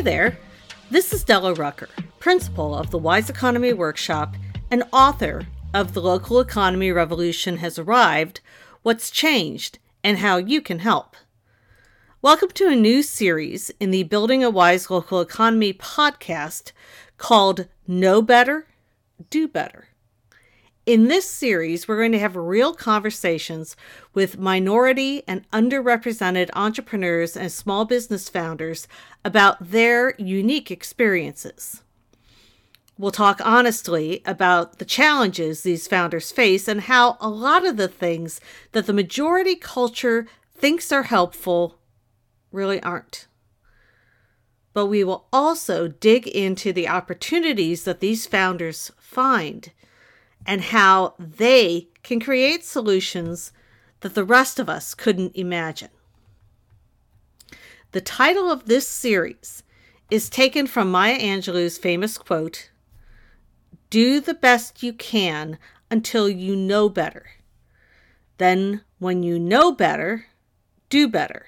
Hey there, this is Della Rucker, principal of the Wise Economy Workshop and author of The Local Economy Revolution Has Arrived What's Changed and How You Can Help. Welcome to a new series in the Building a Wise Local Economy podcast called Know Better, Do Better. In this series, we're going to have real conversations with minority and underrepresented entrepreneurs and small business founders about their unique experiences. We'll talk honestly about the challenges these founders face and how a lot of the things that the majority culture thinks are helpful really aren't. But we will also dig into the opportunities that these founders find and how they can create solutions that the rest of us couldn't imagine. The title of this series is taken from Maya Angelou's famous quote Do the best you can until you know better. Then, when you know better, do better.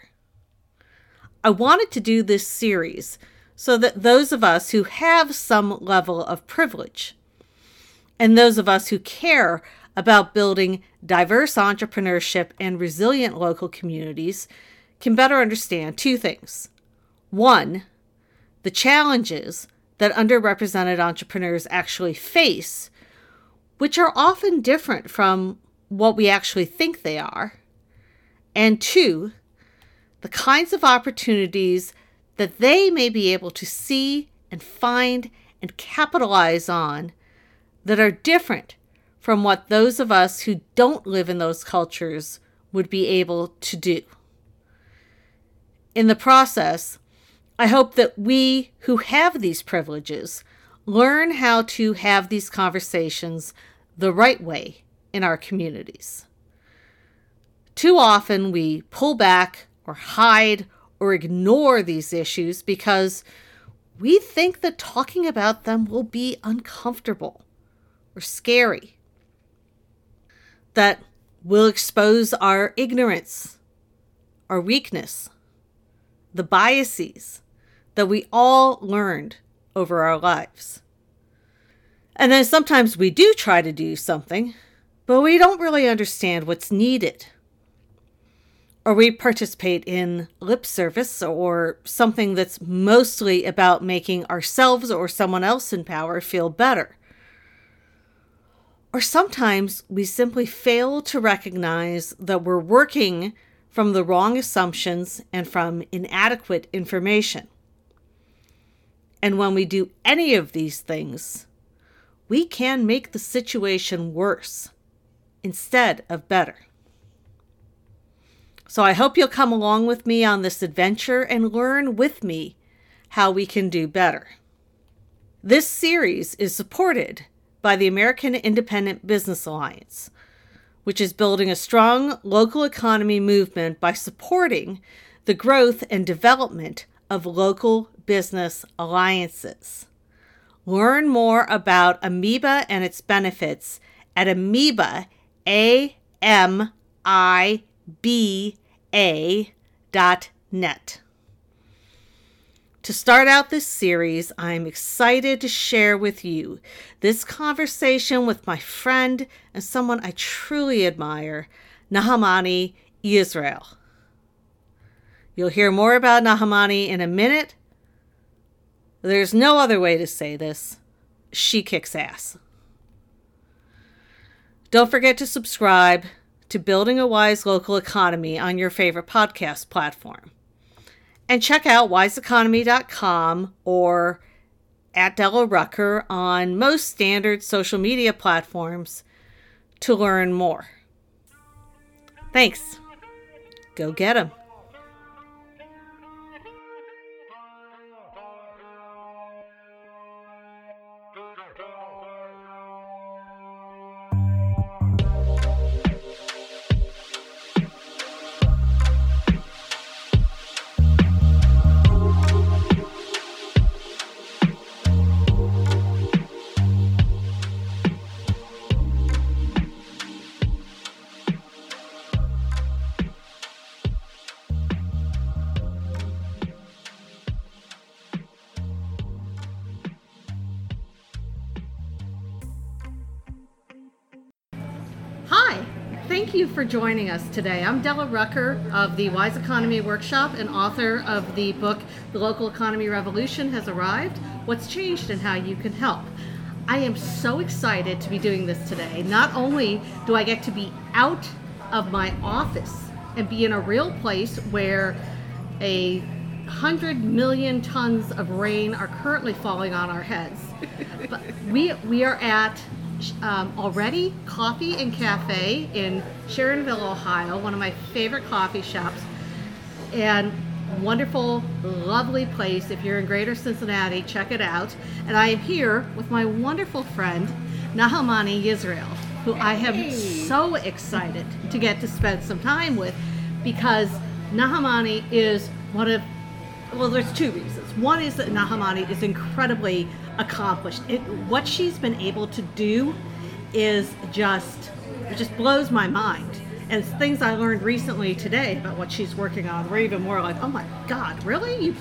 I wanted to do this series so that those of us who have some level of privilege and those of us who care about building diverse entrepreneurship and resilient local communities can better understand two things. One, the challenges that underrepresented entrepreneurs actually face, which are often different from what we actually think they are. And two, the kinds of opportunities that they may be able to see and find and capitalize on that are different from what those of us who don't live in those cultures would be able to do. In the process, I hope that we who have these privileges learn how to have these conversations the right way in our communities. Too often we pull back or hide or ignore these issues because we think that talking about them will be uncomfortable or scary. That will expose our ignorance, our weakness, the biases that we all learned over our lives. And then sometimes we do try to do something, but we don't really understand what's needed. Or we participate in lip service or something that's mostly about making ourselves or someone else in power feel better. Or sometimes we simply fail to recognize that we're working from the wrong assumptions and from inadequate information. And when we do any of these things, we can make the situation worse instead of better. So I hope you'll come along with me on this adventure and learn with me how we can do better. This series is supported by the American Independent Business Alliance, which is building a strong local economy movement by supporting the growth and development of local business alliances. Learn more about AMIBA and its benefits at AMIBA, A M I B A dot net. To start out this series, I'm excited to share with you this conversation with my friend and someone I truly admire, Nahamani Israel. You'll hear more about Nahamani in a minute. There's no other way to say this. She kicks ass. Don't forget to subscribe to Building a Wise Local Economy on your favorite podcast platform. And check out wiseeconomy.com or at Della Rucker on most standard social media platforms to learn more. Thanks. Go get them. For joining us today. I'm Della Rucker of the Wise Economy Workshop and author of the book The Local Economy Revolution Has Arrived What's Changed and How You Can Help. I am so excited to be doing this today. Not only do I get to be out of my office and be in a real place where a hundred million tons of rain are currently falling on our heads, but we we are at um, already coffee and cafe in sharonville ohio one of my favorite coffee shops. And wonderful lovely place. If you're in greater cincinnati check it out. And i am here with my wonderful friend nahamani yisrael who i am so excited to get to spend some time with because nahamani is one of well there's two reasons. One is that nahamani is incredibly accomplished. It, what she's been able to do is just it just blows my mind. And things I learned recently today about what she's working on were even more like, oh my God, really? You,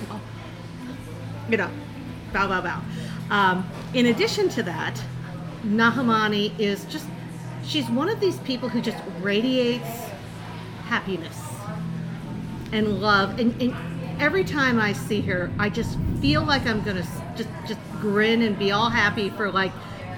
you know, bow, bow, bow. Um, in addition to that, Nahamani is just, she's one of these people who just radiates happiness and love. And, and every time I see her, I just feel like I'm to just, just grin and be all happy for like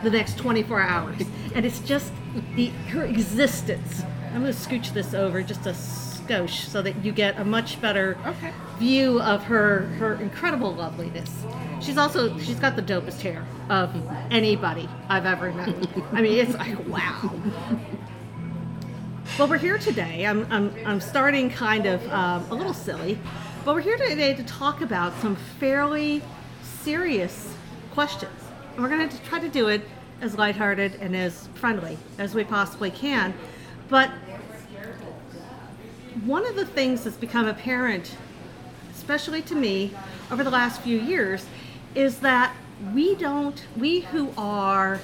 the next 24 hours. And it's just the her existence. I'm to scooch this over just a skosh so that you get a much better Okay. view of her her incredible loveliness. She's also she's got the dopest hair of anybody I've ever known. I mean, it's like wow. Well, we're here today. I'm, I'm, I'm starting kind of um, a little silly, but we're here today to talk about some fairly serious questions. And we're going to try to do it as lighthearted and as friendly as we possibly can. But one of the things that's become apparent, especially to me, over the last few years, is that we don't, we who are,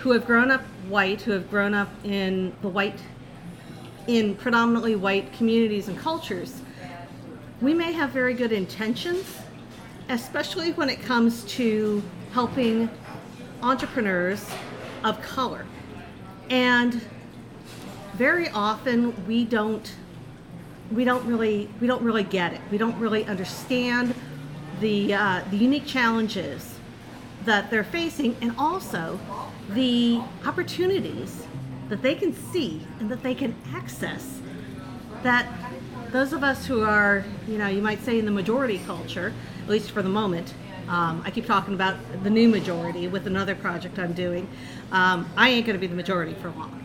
who have grown up white, who have grown up in the white, in predominantly white communities and cultures, we may have very good intentions, especially when it comes to helping entrepreneurs of color. And very often we don't we don't really we don't really get it. We don't really understand the uh, the unique challenges that they're facing, and also the opportunities that they can see and that they can access. That those of us who are, you know, you might say in the majority culture, at least for the moment. Um, I keep talking about the new majority with another project I'm doing. Um, I ain't going to be the majority for long.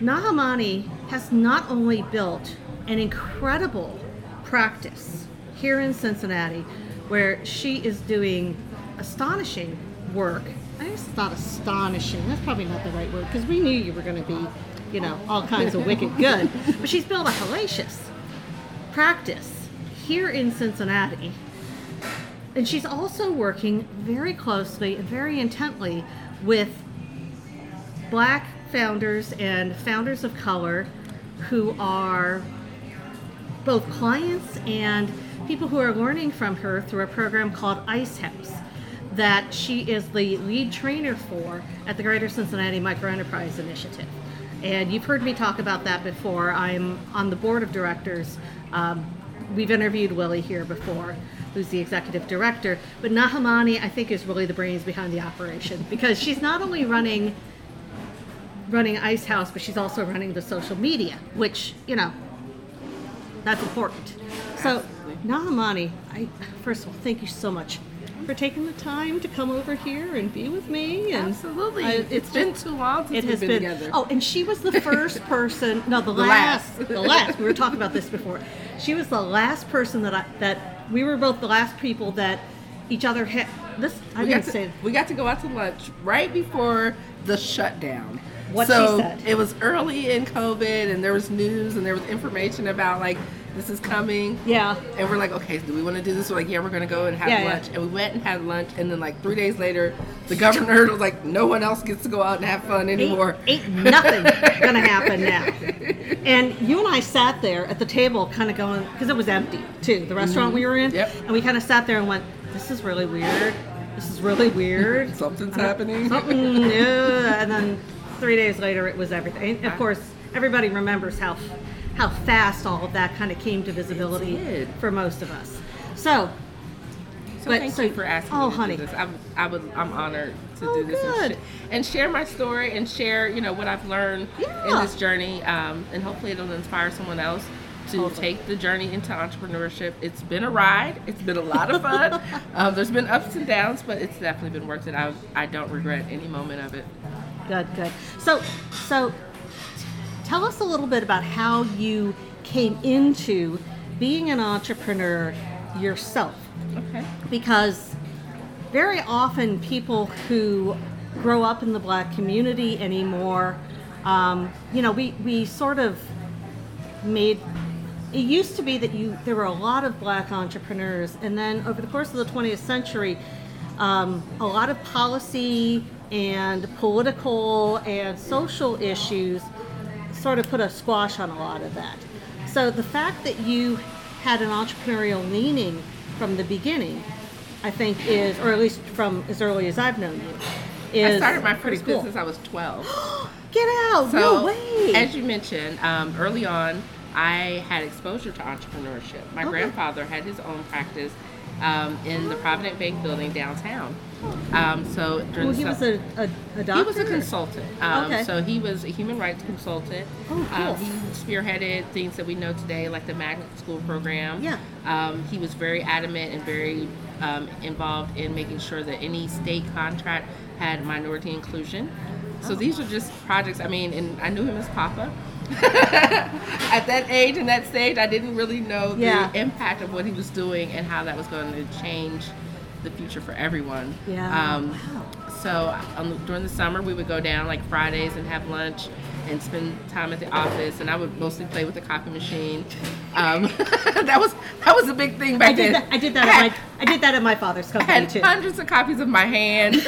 Nahamani has not only built an incredible practice here in Cincinnati where she is doing astonishing work. I it's not astonishing, that's probably not the right word because we knew you were going to be, you know, all kinds of wicked good. But she's built a hellacious practice here in Cincinnati. And she's also working very closely and very intently with black founders and founders of color who are both clients and people who are learning from her through a program called Ice House that she is the lead trainer for at the Greater Cincinnati Microenterprise Initiative. And you've heard me talk about that before. I'm on the board of directors. Um, we've interviewed Willie here before, who's the executive director. But Nahamani, I think, is really the brains behind the operation because she's not only running running Ice House, but she's also running the social media, which you know that's important. So, Nahamani, I first of all thank you so much for taking the time to come over here and be with me. And Absolutely. I- it's been too long since it we've has been been. together. Oh, and she was the first person. No, the, last. last. The last. We were talking about this before. She was the last person that I that we were both the last people that each other had. This I we didn't got, to, say. we got to go out to lunch right before the shutdown. What she so said. it was early in COVID, and there was news and there was information about like this is coming. Yeah. And we're like, okay, do we want to do this? We're like, yeah, we're gonna go and have Yeah, yeah. lunch. And we went and had lunch, and then like three days later, the governor was like, no one else gets to go out and have fun anymore. Ain't, ain't nothing gonna happen now. And you and I sat there at the table, kind of going because it was empty too. The restaurant we were in, Mm-hmm. Yep. and we kind of sat there and went, "This is really weird. This is really weird. Something's happening. Something, yeah." And then three days later, it was everything. And of course, everybody remembers how how fast all of that kind of came to visibility for most of us. So, So But- thank so- you for asking oh, me to honey. do this. I'm, I would, I'm honored to Oh, do this and, sh- and share my story and share, you know, what I've learned in this journey. Um, and hopefully it'll inspire someone else to take the journey into entrepreneurship. It's been a ride. It's been a lot of fun. um, there's been ups and downs, but it's definitely been worth it. I, I don't regret any moment of it. good, good. So, so tell us a little bit about how you came into being an entrepreneur yourself. Okay. because very often people who grow up in the black community anymore, um, you know, we, we sort of made it used to be that you there were a lot of black entrepreneurs and then over the course of the 20th century um, a lot of policy and political and social issues sort of put a squash on a lot of that so the fact that you had an entrepreneurial leaning from the beginning i think is or at least from as early as i've known you is I started my pretty first cool. business. I was 12. get out So, no way as you mentioned, um, early on, I had exposure to entrepreneurship. My Okay. grandfather had his own practice um, in the Provident Bank building downtown. Um, so during well, he was a, a, a doctor he was a consultant. Um, Okay. So he was a human rights consultant. Oh, cool. um, he spearheaded things that we know today, like the Magnet School program. Yeah. Um, he was very adamant and very um, involved in making sure that any state contract had minority inclusion. So these are just projects. I mean, and I knew him as Papa. At that age and that stage, I didn't really know the Yeah. impact of what he was doing and how that was going to change the future for everyone. Yeah. Um, Wow. so um, during the summer, we would go down like Fridays and have lunch and spend time at the office. And I would mostly play with the copy machine. Um, that was that was a big thing back I did then. that. I did that I at my. I did that at my father's I company had too. hundreds of copies of my hand.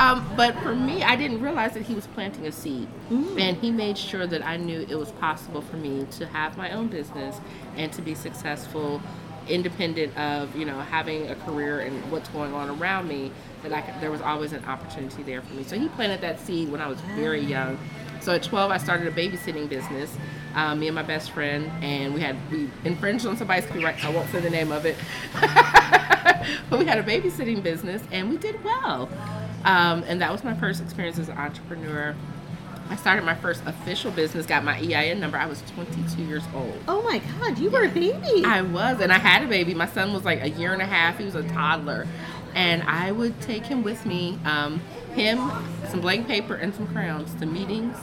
Um, but for me, I didn't realize that he was planting a seed. And he made sure that I knew it was possible for me to have my own business and to be successful, independent of, you know, having a career and what's going on around me, that I could, there was always an opportunity there for me. So he planted that seed when I was very young. So at 12, I started a babysitting business, um, me and my best friend, and we had, we infringed on somebody's copyright, I won't say the name of it. but we had a babysitting business and we did well. Um, and that was my first experience as an entrepreneur. I started my first official business, got my EIN number. I was 22 years old. Oh my God, you were a baby. I was, and I had a baby. My son was like a year and a half. He was a toddler, and I would take him with me, um, him, some blank paper and some crayons to meetings.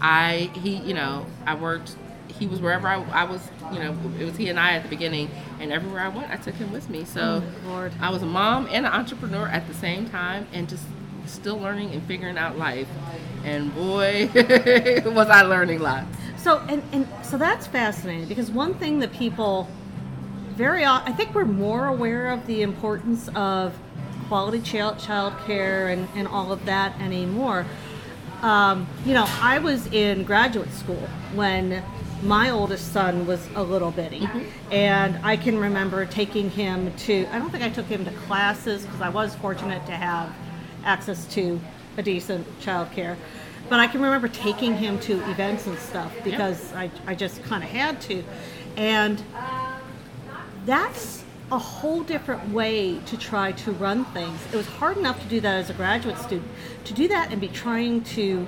I he, you know, I worked. He was wherever I, I was, you know, it was he and I at the beginning, and everywhere I went, I took him with me. So Oh, Lord. I was a mom and an entrepreneur at the same time, and just still learning and figuring out life. And boy, was I learning lots. So and, and so that's fascinating because one thing that people very I think we're more aware of the importance of quality child child care and, and all of that anymore. Um, you know, I was in graduate school when my oldest son was a little bitty, and I can remember taking him to. I don't think I took him to classes because I was fortunate to have access to a decent childcare. But I can remember taking him to events and stuff because I, I just kind of had to. And that's a whole different way to try to run things. It was hard enough to do that as a graduate student. To do that and be trying to,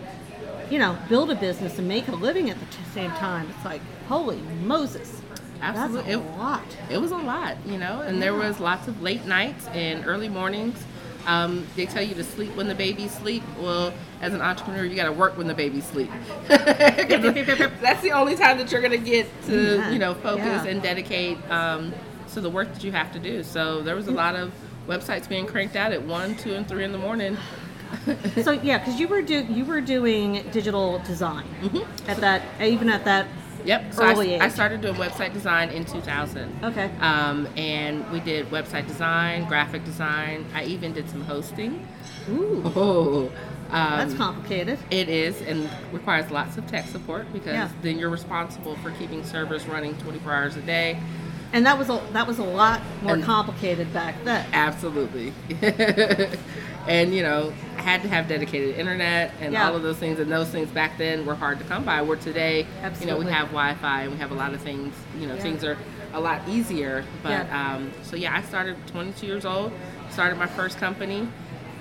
you know, build a business and make a living at the t- same time, it's like, holy Moses. Absolutely. That's a lot. It was a lot, you know, and there was lots of late nights and early mornings. Um, they tell you to sleep when the babies sleep. Well, as an entrepreneur, you got to work when the babies sleep. That's the only time that you're going to get to, Yeah. you know, focus Yeah. and dedicate um, to the work that you have to do. So there was a lot of websites being cranked out at one, two, and three in the morning. So yeah, because you were do you were doing digital design at that even at that Yep. So Early I, I started doing website design in 2000. okay. Um, and we did website design, graphic design. I even did some hosting. Ooh, Oh, that's um, complicated. it is and requires lots of tech support because Yeah. then you're responsible for keeping servers running 24 hours a day. And that was a that was a lot more And- complicated back then. Absolutely. and you know, had to have dedicated internet and Yeah. all of those things, and those things back then were hard to come by. Where today, absolutely. you know, we have Wi-Fi and we have a lot of things. You know, Yeah. things are a lot easier. But Yeah. um, so yeah, I started 22 years old, started my first company,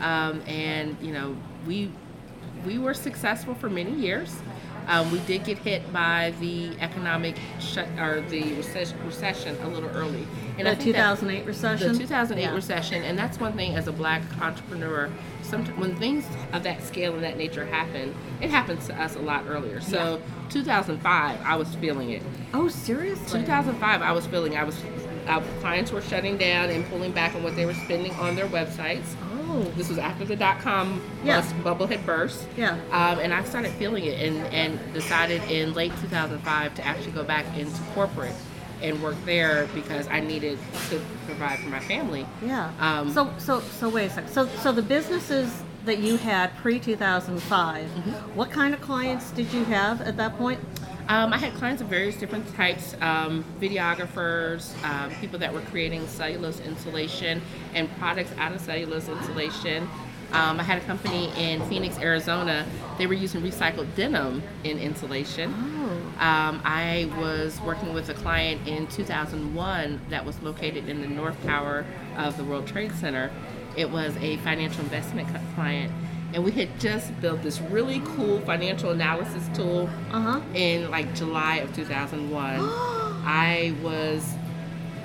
um, and you know, we we were successful for many years. Um, we did get hit by the economic shut or the recession, recession a little early, and The I think that- 2008 recession. the 2008 Yeah. recession, and that's one thing as a black entrepreneur. Sometimes when things of that scale and that nature happen, it happens to us a lot earlier. So 2005, I was feeling it. Oh, seriously? 2005, I was feeling I was. Uh, clients were shutting down and pulling back on what they were spending on their websites. Oh, This was after the dot com Yeah. bubble had burst. yeah. Um, and I started feeling it and, and decided in late 2005 to actually go back into corporate and work there because I needed to provide for my family. Yeah. Um, so so so wait a second. So so the businesses that you had pre 2005, Mm-hmm. what kind of clients did you have at that point? Um, I had clients of various different types um, videographers, um, people that were creating cellulose insulation and products out of cellulose insulation. Um, I had a company in Phoenix, Arizona. They were using recycled denim in insulation. Oh. Um, I was working with a client in 2001 that was located in the North Tower of the World Trade Center. It was a financial investment client, and we had just built this really cool financial analysis tool Uh huh. in like July of 2001. I was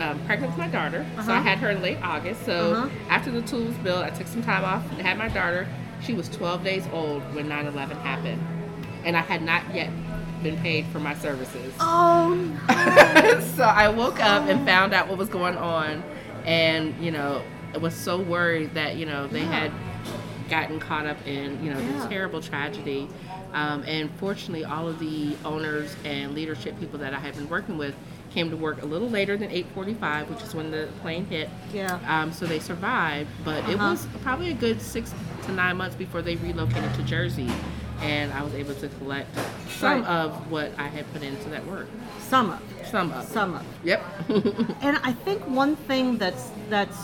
um, pregnant with my daughter, so I Uh-huh. had her in late August. So Uh-huh. after the tool was built, I took some time off and had my daughter. She was 12 days old when 9 11 happened, and I had not yet been paid for my services. Oh. so I woke up and found out what was going on, and you know, was so worried that you know they Yeah. had gotten caught up in you know Yeah. the terrible tragedy. Um, and fortunately, all of the owners and leadership people that I had been working with came to work a little later than 8:45, which is when the plane hit. Yeah. Um, so they survived, but it Uh-huh. was probably a good six to nine months before they relocated to Jersey, and I was able to collect some Right. of what I had put into that work. Some of. Some of. Some of. Yep. And I think one thing that's that's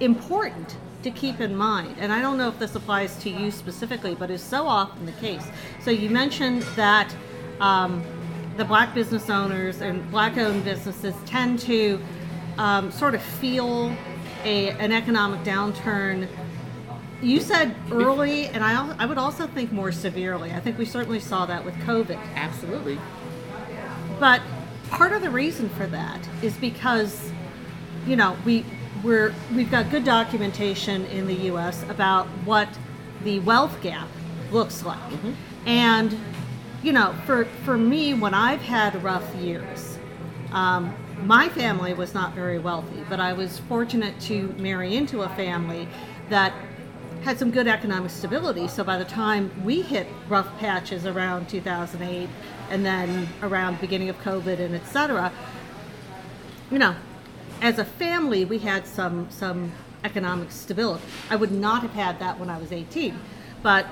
important to keep in mind, and I don't know if this applies to you specifically, but is so often the case. So you mentioned that um, the black business owners and black-owned businesses tend to um, sort of feel a, an economic downturn. You said early, and I, I would also think more severely. I think we certainly saw that with COVID. Absolutely. But part of the reason for that is because, you know, we we're we've got good documentation in the U.S. about what the wealth gap looks like, and you know, for for me, when I've had rough years, um, my family was not very wealthy, but I was fortunate to marry into a family that had some good economic stability. So by the time we hit rough patches around 2008 and then around beginning of COVID and et cetera, you know, as a family, we had some some economic stability. I would not have had that when I was 18, but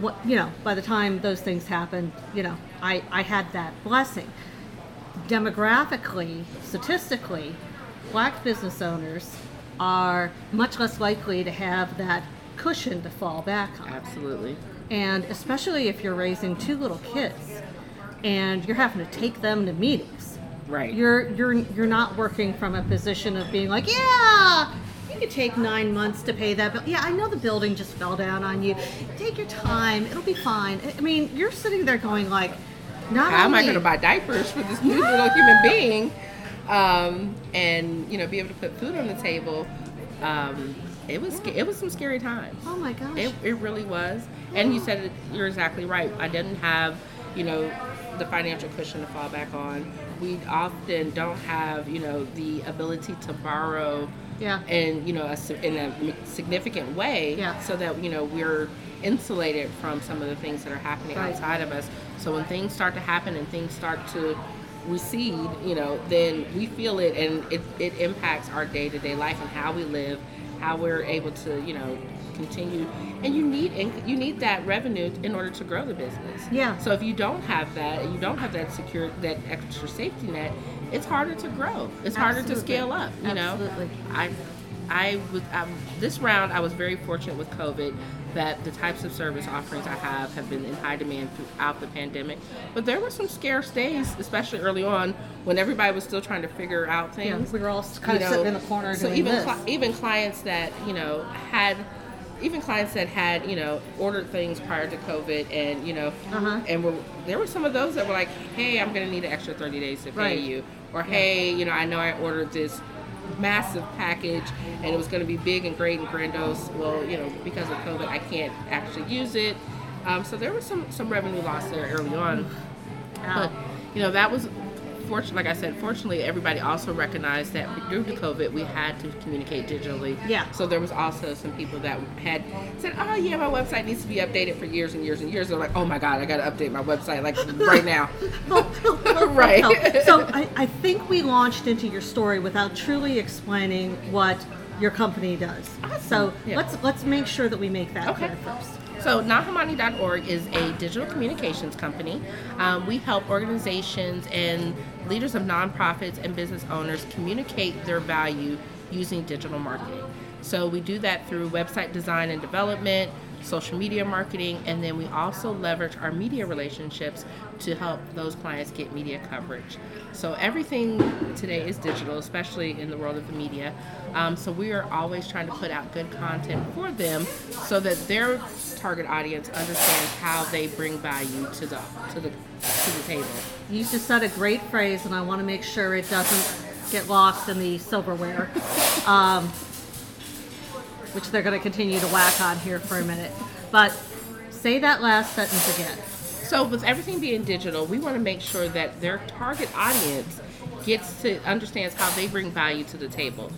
what you know, by the time those things happened, you know, I I had that blessing. Demographically, statistically, black business owners are much less likely to have that cushion to fall back on Absolutely. and especially if you're raising two little kids and you're having to take them to meetings Right. you're you're you're not working from a position of being like yeah you could take nine months to pay that bill yeah i know the building just fell down on you take your time it'll be fine i mean you're sitting there going like not How am I going to buy diapers for this new little human being, um, and you know, be able to put food on the table? Um, it was sca- it was some scary times. oh my gosh It, it really was. And you said it, you're exactly right. I didn't have, you know, the financial cushion to fall back on. We often don't have, you know, the ability to borrow yeah in, you know, a, in a significant way Yeah. so that, you know, we're insulated from some of the things that are happening Right. outside of us. So when things start to happen and things start to recede, you know, then we feel it and it, it impacts our day to day life and how we live, how we're able to, you know, continue. And you need inc- you need that revenue in order to grow the business. Yeah. So if you don't have that, you don't have that secure that extra safety net, it's harder to grow. It's harder to scale up. You Absolutely. know, I I was um, this round. I was very fortunate with COVID that the types of service offerings I have have been in high demand throughout the pandemic. But there were some scarce days, especially early on when everybody was still trying to figure out things. Yeah, we were all kind You of know, sitting in the corner so even even clients that you know had even clients that had you know ordered things prior to COVID and you know Uh-huh. and were, there were some of those that were like, hey, I'm going to need an extra 30 days to pay Right. you, or hey, you know, I know I ordered this massive package and it was going to be big and great and grandiose. Well, you know, because of COVID, I can't actually use it. Um, so there was some some revenue loss there early on. But you know that was fortunate. Like I said, fortunately, everybody also recognized that due to COVID, we had to communicate digitally. Yeah. So there was also some people that had said, "Oh yeah, my website needs to be updated for years and years and years." They're like, "Oh my god, I got to update my website like right now." right. So I, I think we launched into your story without truly explaining what your company does. So Yeah. let's let's make sure that we make that Okay. clear first. So, Nahamani.org is a digital communications company. Um, we help organizations and leaders of nonprofits and business owners communicate their value using digital marketing. So, we do that through website design and development, social media marketing, and then we also leverage our media relationships to help those clients get media coverage. So, everything today is digital, especially in the world of the media. Um, so, we are always trying to put out good content for them so that their target audience understands how they bring value to the to the to the table. You just said a great phrase, and I want to make sure it doesn't get lost in the silverware, um, which they're going to continue to whack on here for a minute. But say that last sentence again. So with everything being digital, we want to make sure that their target audience gets to understands how they bring value to the table.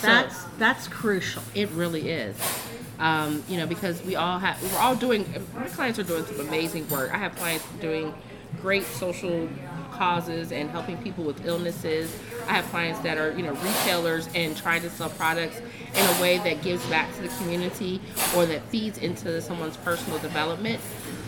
So- That's that's crucial. It really is. Um, you know, because we all have, we're all doing, my clients are doing some amazing work. I have clients doing great social causes and helping people with illnesses. I have clients that are, you know, retailers and trying to sell products in a way that gives back to the community or that feeds into someone's personal development.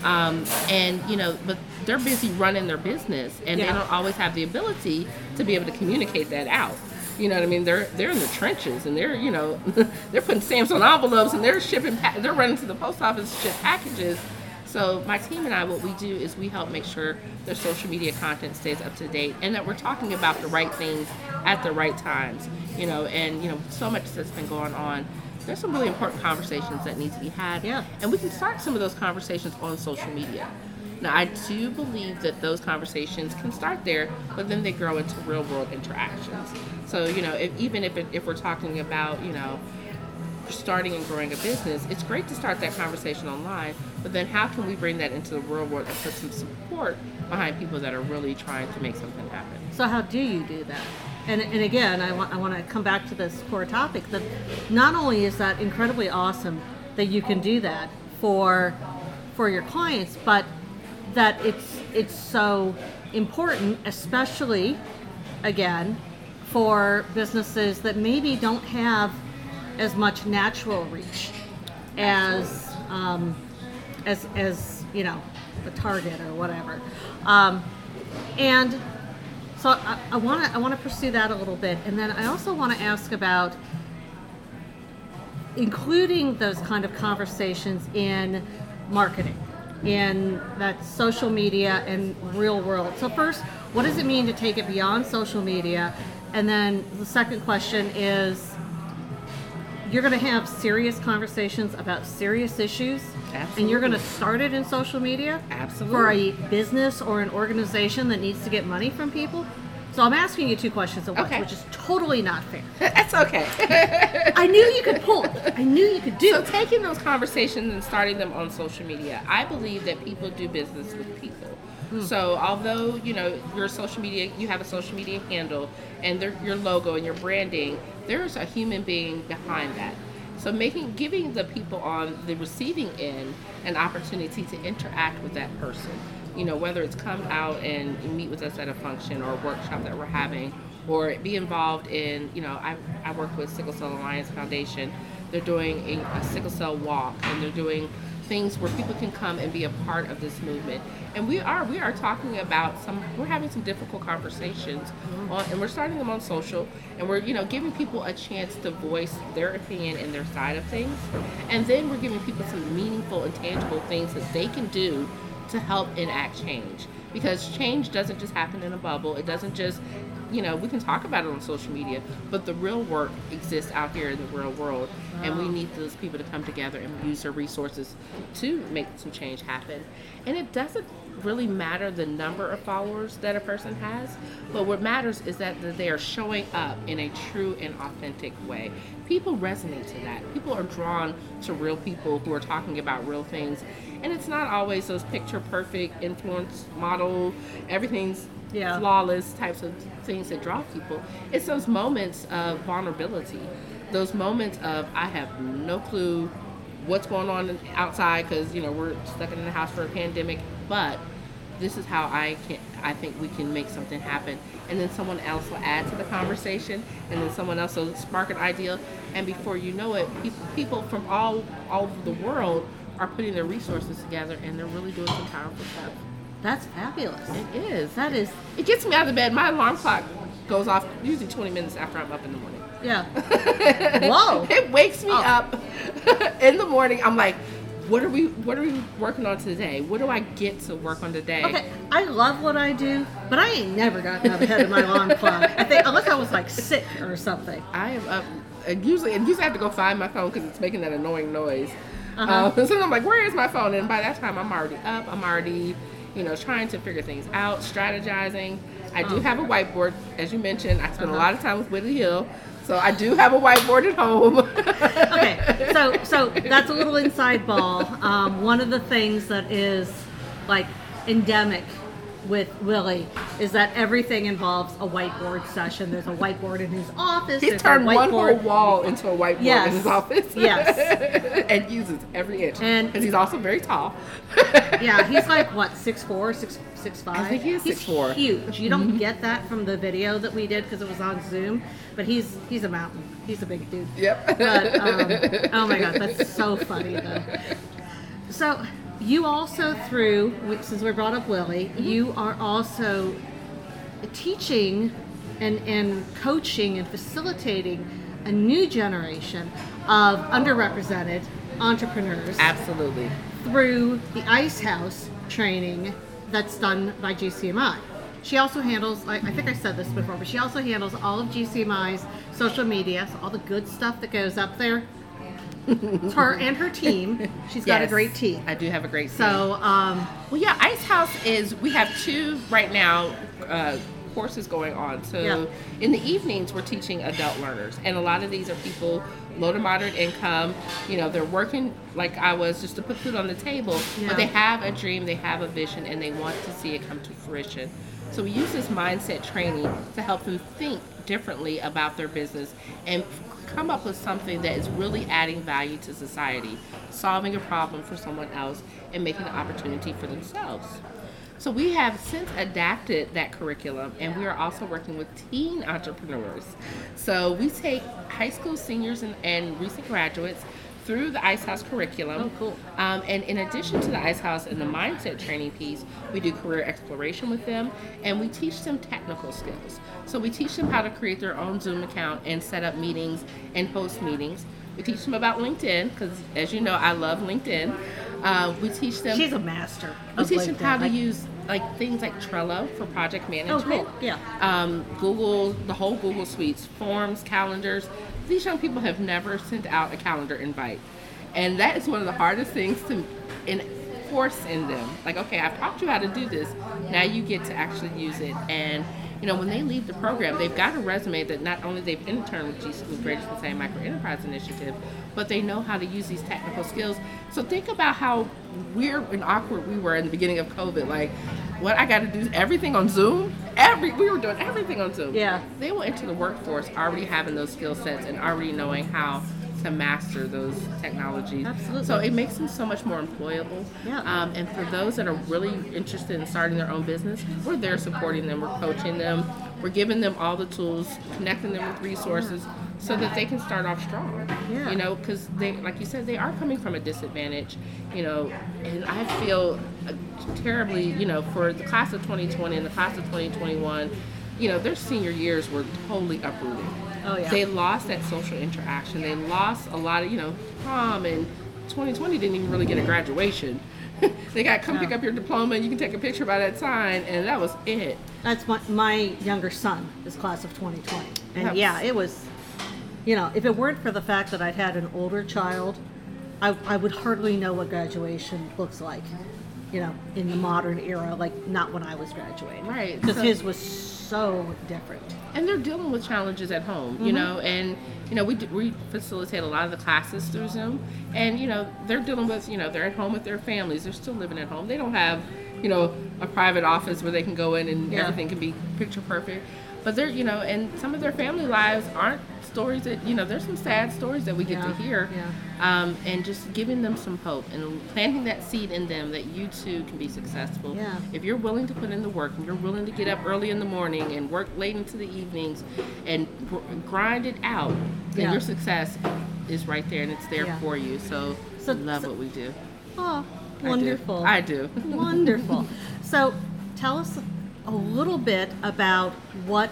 Um, and, you know, but they're busy running their business and they don't always have the ability to be able to communicate that out. You know what I mean? They're they're in the trenches and they're you know they're putting stamps on envelopes and they're shipping pa- they're running to the post office to ship packages. So my team and I, what we do is we help make sure their social media content stays up to date and that we're talking about the right things at the right times. You know, and you know so much that's been going on. There's some really important conversations that need to be had. Yeah. And we can start some of those conversations on social media. Now, I do believe that those conversations can start there, but then they grow into real world interactions. So, you know, if, even if, it, if we're talking about, you know, starting and growing a business, it's great to start that conversation online, but then how can we bring that into the real world and put some support behind people that are really trying to make something happen? So how do you do that? And, and again, I want I want to come back to this core topic. That not only is that incredibly awesome that you can do that for for your clients, but that it's it's so important, especially again for businesses that maybe don't have as much natural reach as um, as as you know the target or whatever. Um, and so I want to I want to pursue that a little bit, and then I also want to ask about including those kind of conversations in marketing, in that social media and real world. So first, what does it mean to take it beyond social media? And then the second question is, you're going to have serious conversations about serious issues, and you're going to start it in social media Absolutely. for a business or an organization that needs to get money from people. So I'm asking you two questions at once, Okay. which is totally not fair. That's okay. I knew you could pull it. I knew you could do So taking those conversations and starting them on social media, I believe that people do business with people. Hmm. So although you know your social media, you have a social media handle and your logo and your branding, there's a human being behind that. So making giving the people on the receiving end an opportunity to interact with that person. You know whether it's come out and meet with us at a function or a workshop that we're having, or be involved in you know I I work with Sickle Cell Alliance Foundation they're doing a, a sickle cell walk and they're doing things where people can come and be a part of this movement. And we are we are talking about some we're having some difficult conversations mm-hmm. on, and we're starting them on social and we're you know giving people a chance to voice their opinion and their side of things. And then we're giving people some meaningful and tangible things that they can do to help enact change because change doesn't just happen in a bubble. It doesn't just you know, we can talk about it on social media, but the real work exists out here in the real world, wow. and we need those people to come together and use their resources to make some change happen. And it doesn't really matter the number of followers that a person has, but what matters is that they are showing up in a true and authentic way. People resonate to that. People are drawn to real people who are talking about real things. And it's not always those picture perfect influence model, everything's yeah. flawless types of things that draw people. It's those moments of vulnerability, those moments of I have no clue what's going on outside because you know we're stuck in the house for a pandemic, but this is how I can I think we can make something happen. And then someone else will add to the conversation, and then someone else will spark an idea, and before you know it, people, from all all over the world are putting their resources together, and they're really doing some powerful stuff. That's fabulous. It is. That is. It gets me out of bed. My alarm clock goes off usually 20 minutes after I'm up in the morning. Yeah. Whoa. it wakes me oh. up in the morning. I'm like, what are we what are we working on today? What do I get to work on today? Okay, I love what I do, but I ain't never gotten up ahead of my alarm clock. I think unless I was like sick or something. I am up and usually and usually I have to go find my phone because it's making that annoying noise. Uh-huh. Um, so I'm like, where is my phone? And by that time, I'm already up. I'm already you know, trying to figure things out, strategizing. I do have a whiteboard, as you mentioned. I spend uh-huh. a lot of time with Willie Hill, so I do have a whiteboard at home. okay, so so that's a little inside ball. Um, one of the things that is like endemic with Willie is that everything involves a whiteboard session. There's a whiteboard in his office. He's turned one whole wall into a whiteboard yes. in his office. Yes. and uses every inch. And he's also very tall. yeah, he's like what, six four, six six five? I think he is he's six four. Huge. You don't mm-hmm. get that from the video that we did because it was on Zoom, but he's he's a mountain. He's a big dude. Yep. But um, oh my god, that's so funny though. So you also through since we brought up Willie, mm-hmm. you are also teaching and and coaching and facilitating a new generation of underrepresented entrepreneurs. Absolutely. Through the Ice House training that's done by GCMI. She also handles, I, I think I said this before, but she also handles all of GCMI's social media, so all the good stuff that goes up there it's her and her team. She's got a great team. I do have a great team. So, um, well, yeah, Ice House is. We have two right now. Uh, courses going on. So yeah. in the evenings, we're teaching adult learners, and a lot of these are people low to moderate income. You know, they're working like I was just to put food on the table, yeah. but they have a dream, they have a vision, and they want to see it come to fruition. So we use this mindset training to help them think differently about their business and come up with something that is really adding value to society, solving a problem for someone else, and making an opportunity for themselves. So we have since adapted that curriculum and we are also working with teen entrepreneurs. So we take high school seniors and, and recent graduates through the Ice House curriculum. Oh, cool. Um, and in addition to the Ice House and the mindset training piece, we do career exploration with them and we teach them technical skills. So we teach them how to create their own Zoom account and set up meetings and host meetings. We teach them about LinkedIn because, as you know, I love LinkedIn. Uh, we teach them. She's a master. We teach them how to use like things like Trello for project management. Oh, cool. Yeah. Um, Google, the whole Google suites, forms, calendars these young people have never sent out a calendar invite. And that is one of the hardest things to enforce in them. Like, okay, I've taught you how to do this. Now you get to actually use it. And, you know, when they leave the program, they've got a resume that not only they've interned with G School Greater Cincinnati Micro Enterprise Initiative, but they know how to use these technical skills. So think about how weird and awkward we were in the beginning of COVID. Like, what I got to do everything on Zoom. Every we were doing everything on Zoom. Yeah. They went into the workforce already having those skill sets and already knowing how to master those technologies. Absolutely. So it makes them so much more employable. Yeah. Um, and for those that are really interested in starting their own business, we're there supporting them, we're coaching them, we're giving them all the tools, connecting them with resources so that they can start off strong. Yeah. You know, because they, like you said, they are coming from a disadvantage. You know, and I feel uh, terribly, you know, for the class of 2020 and the class of 2021, you know, their senior years were totally uprooted. Oh, yeah. They lost that social interaction. They lost a lot of, you know, prom and 2020 didn't even really get a graduation. they got come pick up your diploma and you can take a picture by that sign and that was it. That's my, my younger son is class of 2020. And yeah, it was, you know, if it weren't for the fact that I'd had an older child, I, I would hardly know what graduation looks like, you know, in the modern era, like not when I was graduating. Right, Because so- his was so different. and they're dealing with challenges at home, Mm-hmm. you know, and you know we d- we facilitate a lot of the classes through Zoom, and you know they're dealing with you know they're at home with their families, they're still living at home, they don't have you know a private office where they can go in and Yeah. everything can be picture perfect, but they're you know and some of their family lives aren't stories that you know there's some sad stories that we get to hear, yeah. um, and just giving them some hope and planting that seed in them that you too can be successful. Yeah. If you're willing to put in the work and you're willing to get up early in the morning and work late into the evenings and gr- grind it out, then Yeah. your success is right there and it's there Yeah. for you. So, So- love so- what we do. Oh, I do. wonderful. I do. Wonderful. So, tell us a little bit about what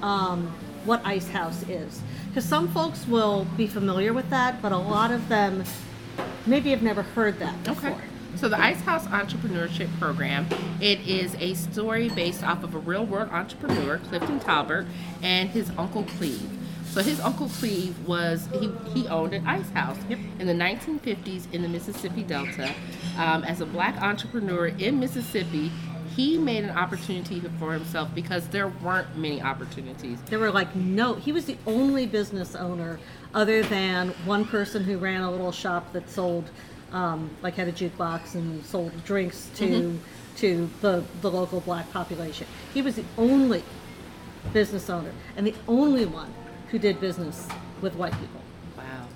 um, what Ice House is, because some folks will be familiar with that, but a lot of them maybe have never heard that before. Okay. So the Ice House Entrepreneurship Program, it is a story based off of a real world entrepreneur, Clifton Taulbert, and his uncle Cleve. So his uncle Cleve was he, he owned an ice house Yep. in the 1950s in the Mississippi Delta. Um, as a black entrepreneur in Mississippi, he made an opportunity for himself because there weren't many opportunities. There were like no. He was the only business owner, other than one person who ran a little shop that sold, um, like had a jukebox and sold drinks to Mm-hmm. to the the local black population. He was the only business owner and the only one who did business with white people. Wow.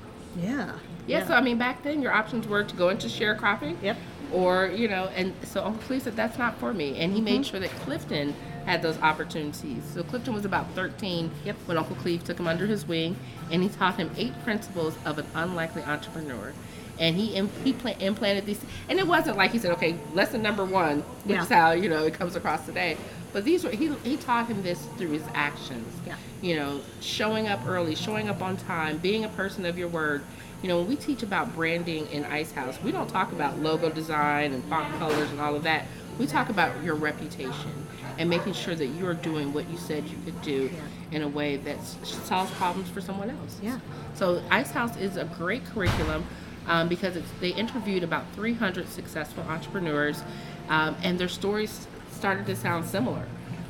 Yeah. Yeah, so I mean, back then your options were to go into sharecropping. Yep. Or, you know, and so Uncle Cleve said that's not for me. And he Mm-hmm. made sure that Clifton had those opportunities. So Clifton was about 13 Yep. when Uncle Cleve took him under his wing and he taught him eight principles of an unlikely entrepreneur. And he he pla- implanted these, and it wasn't like he said, okay, lesson number one, which Yeah. is how you know it comes across today. But these were he he taught him this through his actions Yeah. you know, showing up early, showing up on time, being a person of your word. You know, when we teach about branding in Ice House, we don't talk about logo design and font colors and all of that. We talk about your reputation and making sure that you're doing what you said you could do in a way that solves problems for someone else. Yeah. So Ice House is a great curriculum um, because it's, they interviewed about 300 successful entrepreneurs, um, and their stories started to sound similar.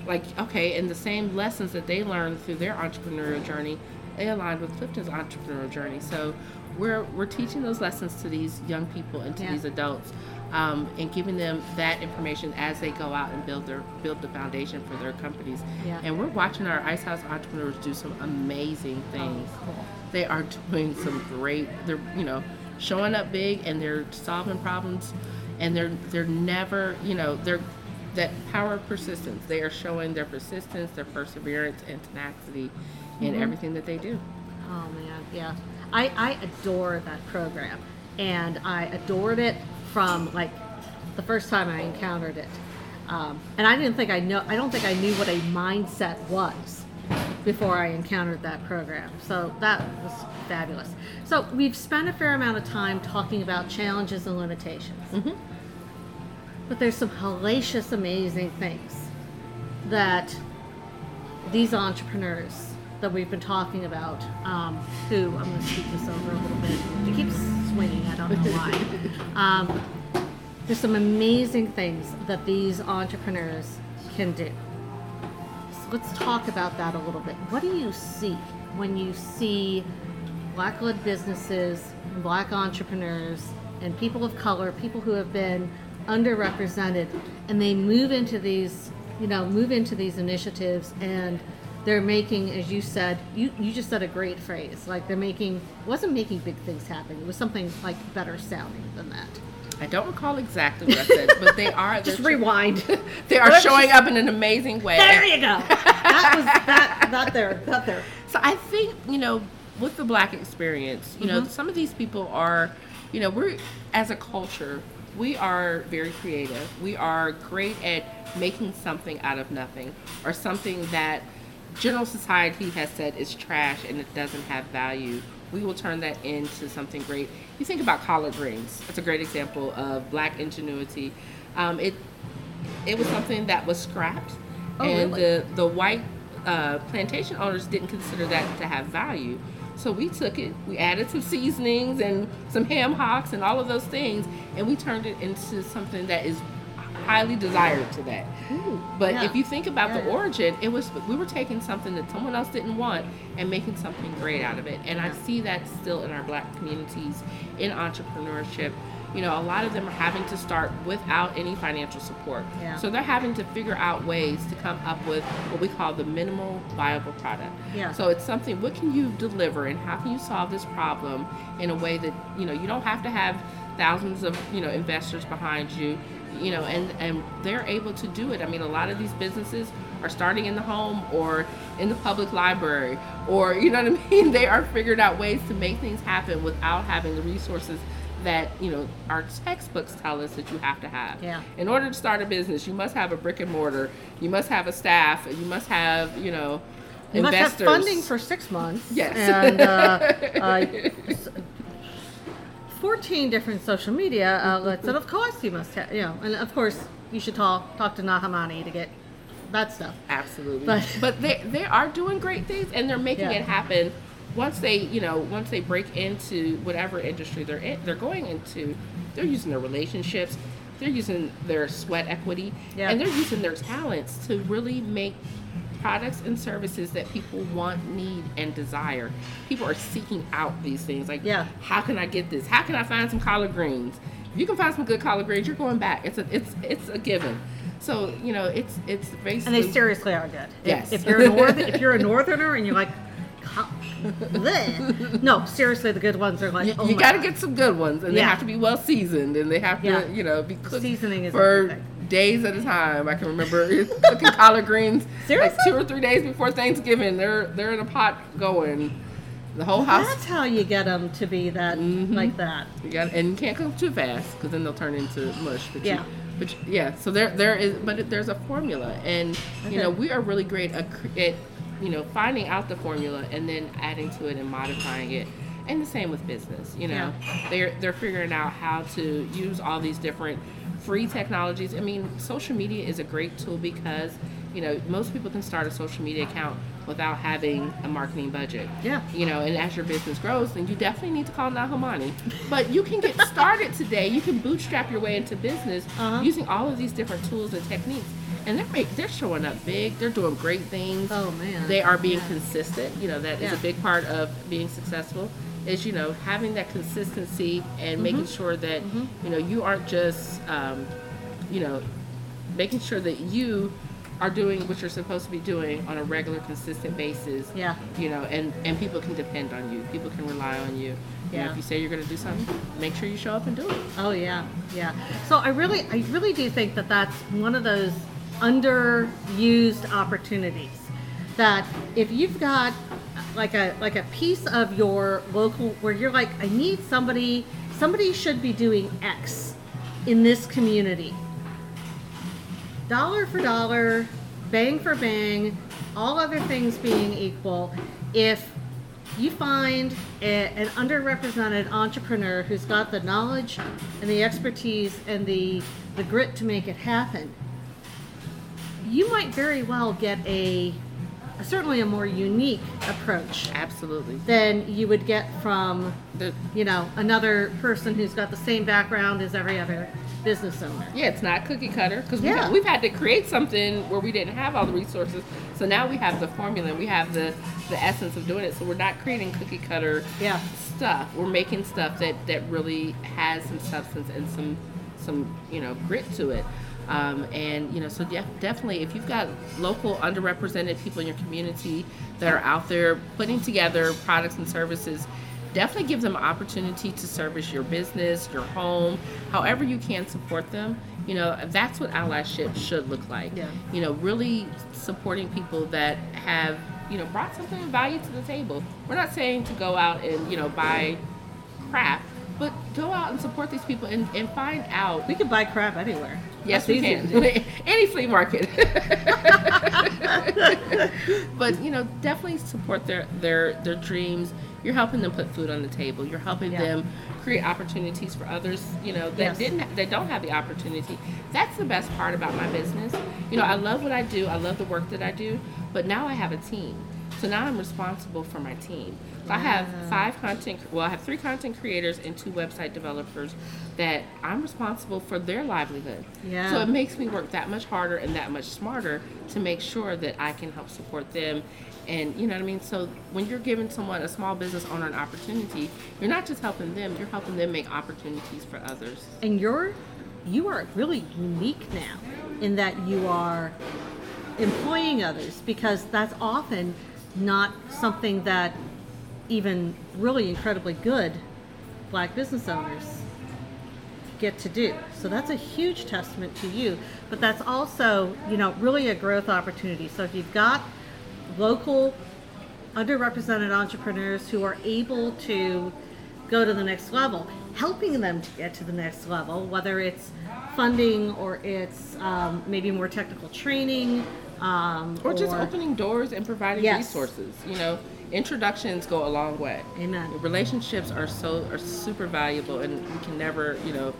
Like, okay, and the same lessons that they learned through their entrepreneurial journey, they aligned with Clifton's entrepreneurial journey. So we're we're teaching those lessons to these young people and to Yeah. these adults. Um, and giving them that information as they go out and build their build the foundation for their companies. Yeah. And we're watching our Ice House entrepreneurs do some amazing things they are doing some great they're you know showing up big and they're solving problems and they're they're never you know they're that power of persistence they are showing their persistence their perseverance and tenacity in everything that they do Oh man, yeah. I, I adore that program. And I adored it from like the first time I encountered it. Um, and I didn't think I know I don't think I knew what a mindset was before I encountered that program. So that was fabulous. So we've spent a fair amount of time talking about challenges and limitations. But there's some hellacious, amazing things that these entrepreneurs that we've been talking about, um, who I'm going to speak this over a little bit. It keeps swinging. I don't know why. Um, there's some amazing things that these entrepreneurs can do. So let's talk about that a little bit. What do you see when you see black-led businesses, black entrepreneurs, and people of color, people who have been underrepresented, and they move into these, you know, move into these initiatives and they're making, as you said, you, you just said a great phrase. Like they're making, wasn't making big things happen. It was something like better sounding than that. I don't recall exactly what I said, but they are. Just rewind. they are showing up in an amazing way. There you go. That was that. That there. That there. So I think you know, with the black experience, you know, Mhm. some of these people are, you know, we're as a culture, we are very creative. We are great at making something out of nothing, or something that general society has said is trash and it doesn't have value. We will turn that into something great. You think about collard greens. That's a great example of black ingenuity. Um, it it was something that was scrapped, Oh, and really? the the white uh, plantation owners didn't consider that to have value. So we took it, we added some seasonings and some ham hocks and all of those things, and we turned it into something that is highly desired today. Ooh, But yeah. if you think about Yeah, the origin, it was we were taking something that someone else didn't want and making something great out of it. And I see that still in our black communities in entrepreneurship. You know, a lot of them are having to start without any financial support. Yeah. So they're having to figure out ways to come up with what we call the minimal viable product. Yeah. So it's something what can you deliver and how can you solve this problem in a way that, you know, you don't have to have thousands of, you know, investors behind you you know and and they're able to do it i mean a lot of these businesses are starting in the home or in the public library or you know what i mean they are figured out ways to make things happen without having the resources that you know our textbooks tell us that you have to have Yeah. in order to start a business you must have a brick and mortar you must have a staff you must have you know You must have funding for six months. Yes. And uh, uh, 14 different social media outlets. And of course, you must have, you know, and of course, you should talk, talk to Nahamani to get that stuff. Absolutely. But- But, they they are doing great things and they're making Yeah. it happen. Once they, you know, once they break into whatever industry they're in, they're going into, they're using their relationships, they're using their sweat equity, Yeah. and they're using their talents to really make products and services that people want, need, and desire. People are seeking out these things. Like, Yeah. how can I get this? How can I find some collard greens? If you can find some good collard greens, you're going back. It's a it's it's a given. So you know, it's it's basically And they seriously are good. Yes. If, you're a north, if you're a northerner and you're like, "How- no, seriously, the good ones are like, You, oh you got to get some good ones, and they have to be well seasoned, and they have to, Yeah. you know, be cooked Seasoning is for everything. Days at a time. I can remember cooking collard greens Seriously? like two or three days before Thanksgiving. They're they're in a pot going. The whole house. That's how you get them to be that Mhm. like that. You got and you can't cook too fast because then they'll turn into mush. But Yeah. You, but you- yeah, so there there is, but there's a formula, and you know we are really great at, at you know finding out the formula and then adding to it and modifying it. And the same with business. You know, they're they're figuring out how to use all these different free technologies. I mean, social media is a great tool because you know most people can start a social media account without having a marketing budget Yeah. you know, and as your business grows, then you definitely need to call Nahamani. But you can get started today. You can bootstrap your way into business Uh-huh. using all of these different tools and techniques. And they're make, they're showing up big. They're doing great things. Oh, man. They are being Yeah. consistent. You know, that is Yeah. a big part of being successful. Is you know having that consistency and making Mm-hmm. sure that you know you aren't just um, you know making sure that you are doing what you're supposed to be doing on a regular, consistent basis. Yeah. You know, and and people can depend on you. People can rely on you. You know, Yeah. if you say you're going to do something, make sure you show up and do it. Oh yeah, yeah. So I really, I really do think that that's one of those underused opportunities. That if you've got like a like a piece of your local where you're like, I need somebody, somebody should be doing X in this community. Dollar for dollar, bang for bang, all other things being equal, if you find a, an underrepresented entrepreneur who's got the knowledge and the expertise and the, the grit to make it happen, you might very well get a, a certainly a more unique approach Absolutely. than you would get from The, you know another person who's got the same background as every other business owner. yeah, it's not cookie cutter because Yeah. we've, we've had to create something where we didn't have all the resources. So now we have the formula, and we have the the essence of doing it. So we're not creating cookie cutter Yeah. stuff. We're making stuff that that really has some substance and some some you know grit to it. Um, and you know, so def- definitely, if you've got local underrepresented people in your community that are out there putting together products and services, definitely give them an opportunity to service your business, your home, however you can support them. You know, that's what allyship should look like. Yeah. You know, really supporting people that have you know brought something of value to the table. We're not saying to go out and you know buy crap, but go out and support these people and, and find out. We can buy crap anywhere. Yes, That's we can. Any flea market. but you know, definitely support their their their dreams. You're helping them put food on the table. You're helping Yeah. them create opportunities for others. You know that Yes. didn't that don't have the opportunity. That's the best part about my business. You know, I love what I do. I love the work that I do. But now I have a team. So now I'm responsible for my team. I have five content. Well, I have three content creators and two website developers that I'm responsible for their livelihood. Yeah. So it makes me work that much harder and that much smarter to make sure that I can help support them. And you know what I mean? So when you're giving someone, a small business owner, an opportunity, you're not just helping them, you're helping them make opportunities for others. and you're you are really unique now in that you are employing others because that's often not something that even really incredibly good black business owners get to do. So that's a huge testament to you, but that's also, you know, really a growth opportunity. So if you've got local underrepresented entrepreneurs who are able to go to the next level, helping them to get to the next level, whether it's funding or it's um, maybe more technical training. Um, Or just opening doors and providing Yes. resources. You know, introductions go a long way. Amen. Relationships are so are super valuable, and we can never, you know,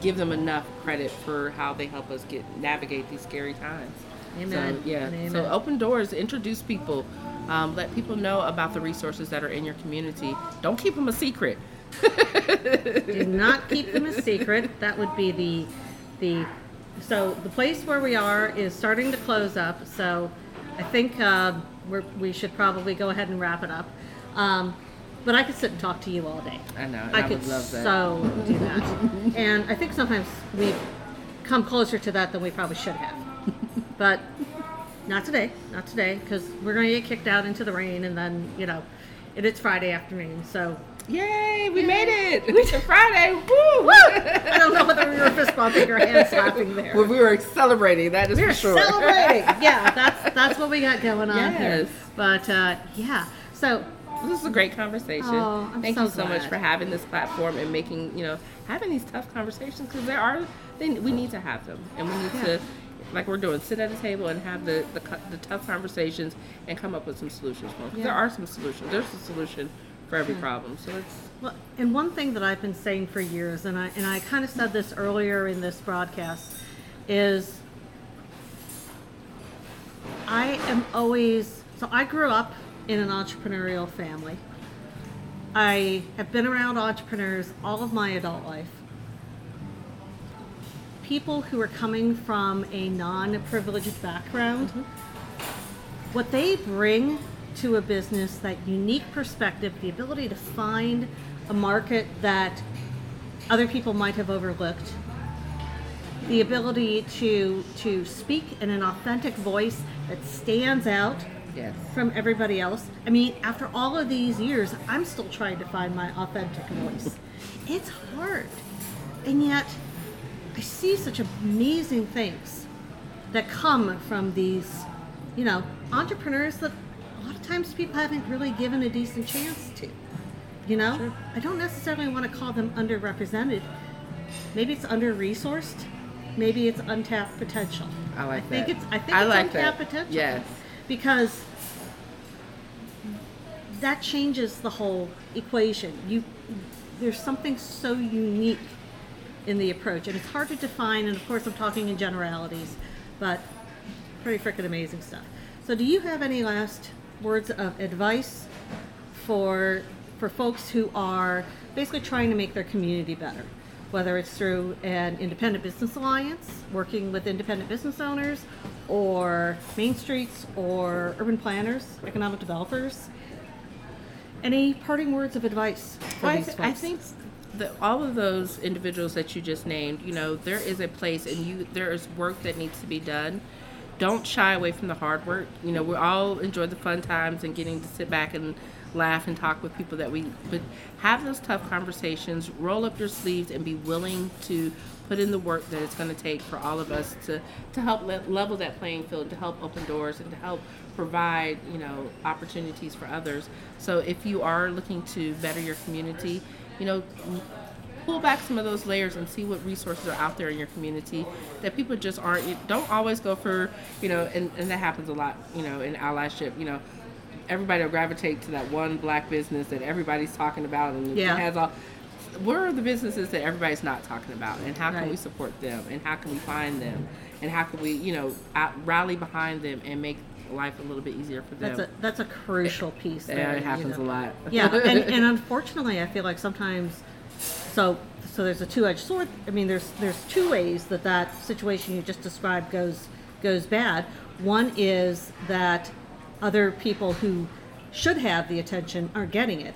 give them enough credit for how they help us get navigate these scary times. Amen. So, yeah. Amen. So open doors, introduce people, um, let people know about the resources that are in your community. Don't keep them a secret. Do not keep them a secret. That would be the the so the place where we are is starting to close up. So I think uh, we're, we should probably go ahead and wrap it up. Um, but I could sit and talk to you all day. I know. I, I, could would love that. so do that. and I think sometimes we've come closer to that than we probably should have. but not today. Not today because we're going to get kicked out into the rain and then you know, and it's Friday afternoon. So Yay! We made it. It's Friday. Woo! I don't know whether we were fist bumping or hand slapping there. Well, we were celebrating. That is We're for sure. celebrating. yeah, that's that's what we got going on here. But uh, yeah, so This is a great conversation. Oh, Thank so you so much for having this platform and making you know having these tough conversations because there are they, we need to have them and we need Yeah. to like we're doing sit at a table and have the, the the tough conversations and come up with some solutions for them. 'Cause There are some solutions. There's a solution for every problem. So it's Well, and one thing that I've been saying for years, and I and I kind of said this earlier in this broadcast, is I am always so I grew up in an entrepreneurial family. I have been around entrepreneurs all of my adult life. People who are coming from a non-privileged background mm-hmm. what they bring to a business that unique perspective the ability to find a market that other people might have overlooked the ability to to speak in an authentic voice that stands out yes. from everybody else. I mean after all of these years i'm still trying to find my authentic voice. It's hard. And yet i see such amazing things that come from these, you know, entrepreneurs that lot of times people haven't really given a decent chance to. You know, Sure. I don't necessarily want to call them underrepresented. Maybe it's under resourced. Maybe it's untapped potential. I like I think that. it's I think I it's like untapped that. potential. Yes. Because that changes the whole equation. You there's something so unique in the approach, and it's hard to define. And of course, I'm talking in generalities, but pretty freaking amazing stuff. So, do you have any last words of advice for for folks who are basically trying to make their community better? Whether it's through an independent business alliance, working with independent business owners, or Main Streets, or urban planners, economic developers. Any parting words of advice for Well, I, these th- folks? I think the, all of those individuals that you just named, you know, there is a place and you there is work that needs to be done. Don't shy away from the hard work. You know, we all enjoy the fun times and getting to sit back and laugh and talk with people that we but have those tough conversations roll up your sleeves and be willing to put in the work that it's going to take for all of us to to help le- level that playing field to help open doors and to help provide you know opportunities for others so if you are looking to better your community you know pull back some of those layers and see what resources are out there in your community that people just aren't you don't always go for you know and, and that happens a lot you know in allyship you know everybody will gravitate to that one black business that everybody's talking about and Yeah. it has all where are the businesses that everybody's not talking about and how can we support them and how can we find them and how can we you know rally behind them and make life a little bit easier for them That's a that's a crucial piece. yeah it you happens know. a lot yeah, and, and unfortunately, I feel like sometimes, so so there's a two-edged sword. I mean, there's there's two ways that that situation you just described goes goes bad. One is that other people who should have the attention are getting it,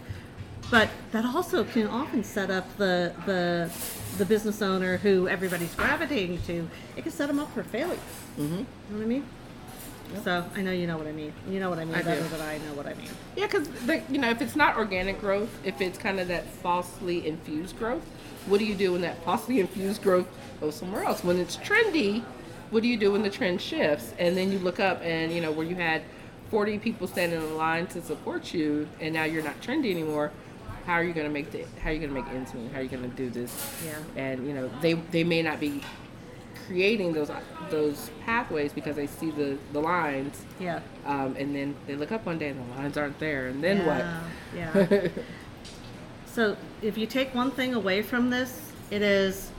but that also can often set up the the the business owner who everybody's gravitating to. It can set them up for failure. Mm-hmm. You know what I mean? So I know you know what I mean. You know what I mean I do. better than I know what I mean. Yeah, because you know, if it's not organic growth, if it's kind of that falsely infused growth, what do you do when that falsely infused growth goes somewhere else? When it's trendy, what do you do when the trend shifts? And then you look up and you know where you had 40 people standing in line to support you, and now you're not trendy anymore. How are you going to make the? How are you going to make ends meet? How are you going to do this? Yeah. And you know, they they may not be creating those those pathways because they see the the lines Yeah. um, and then they look up one day and the lines aren't there, and then Yeah, what? Yeah. so if you take one thing away from this, it is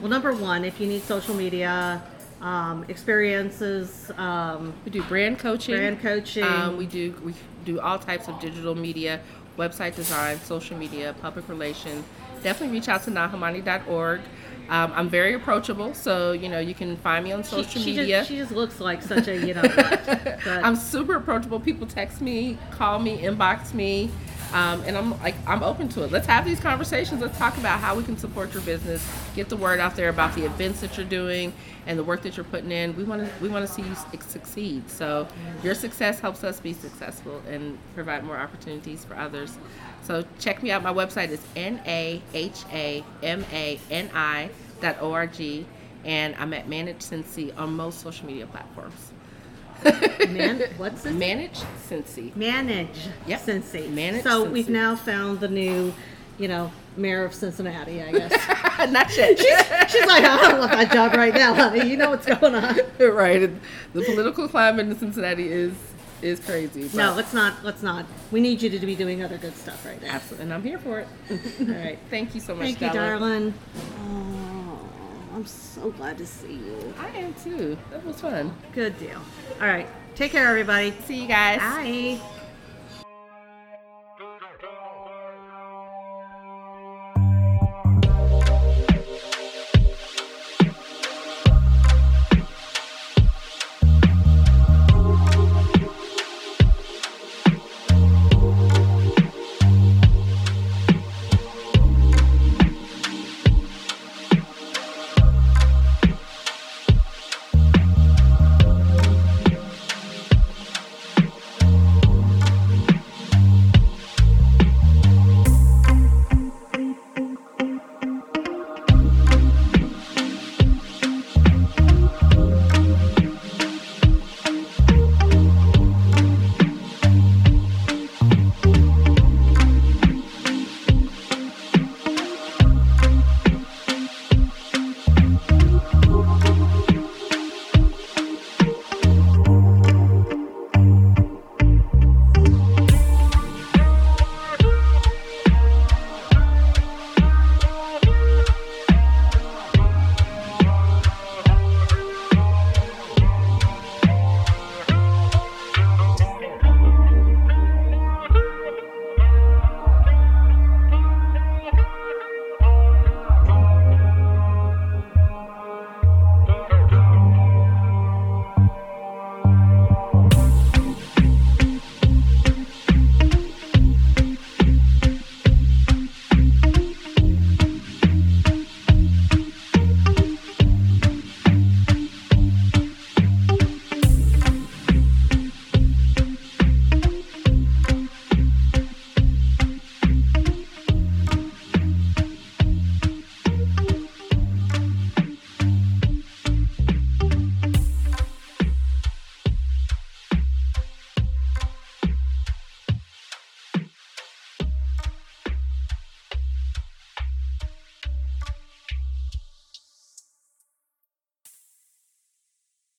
well, number one, if you need social media um, experiences, um, we do brand coaching. brand coaching, Um, we do we do all types of digital media, website design, social media, public relations. Definitely reach out to nahamani.org. Um, I'm very approachable, so you know you can find me on social she media. Just, she just looks like such a you know. but- I'm super approachable. People text me, call me, inbox me, um, and I'm like I'm open to it. Let's have these conversations. Let's talk about how we can support your business, get the word out there about the events that you're doing and the work that you're putting in. We want to we want to see you succeed. So your success helps us be successful and provide more opportunities for others. So check me out. My website is n a h a m a n i dot o r g, and I'm at Manage on most social media platforms. Man, what's this? Manage Cincy. Manage Yep. Cincy. Manage so we've now found the new, you know, mayor of Cincinnati. I guess Not yet. she's like, I don't want that job right now, honey. You know what's going on. right. The political climate in Cincinnati is is crazy. but- No, let's not. Let's not. We need you to be doing other good stuff right now. absolutely, and I'm here for it. All right. Thank you so much, Thank you, darling. Oh, I'm so glad to see you. I am too. That was fun. Good deal. All right. Take care, everybody. See you guys. Bye.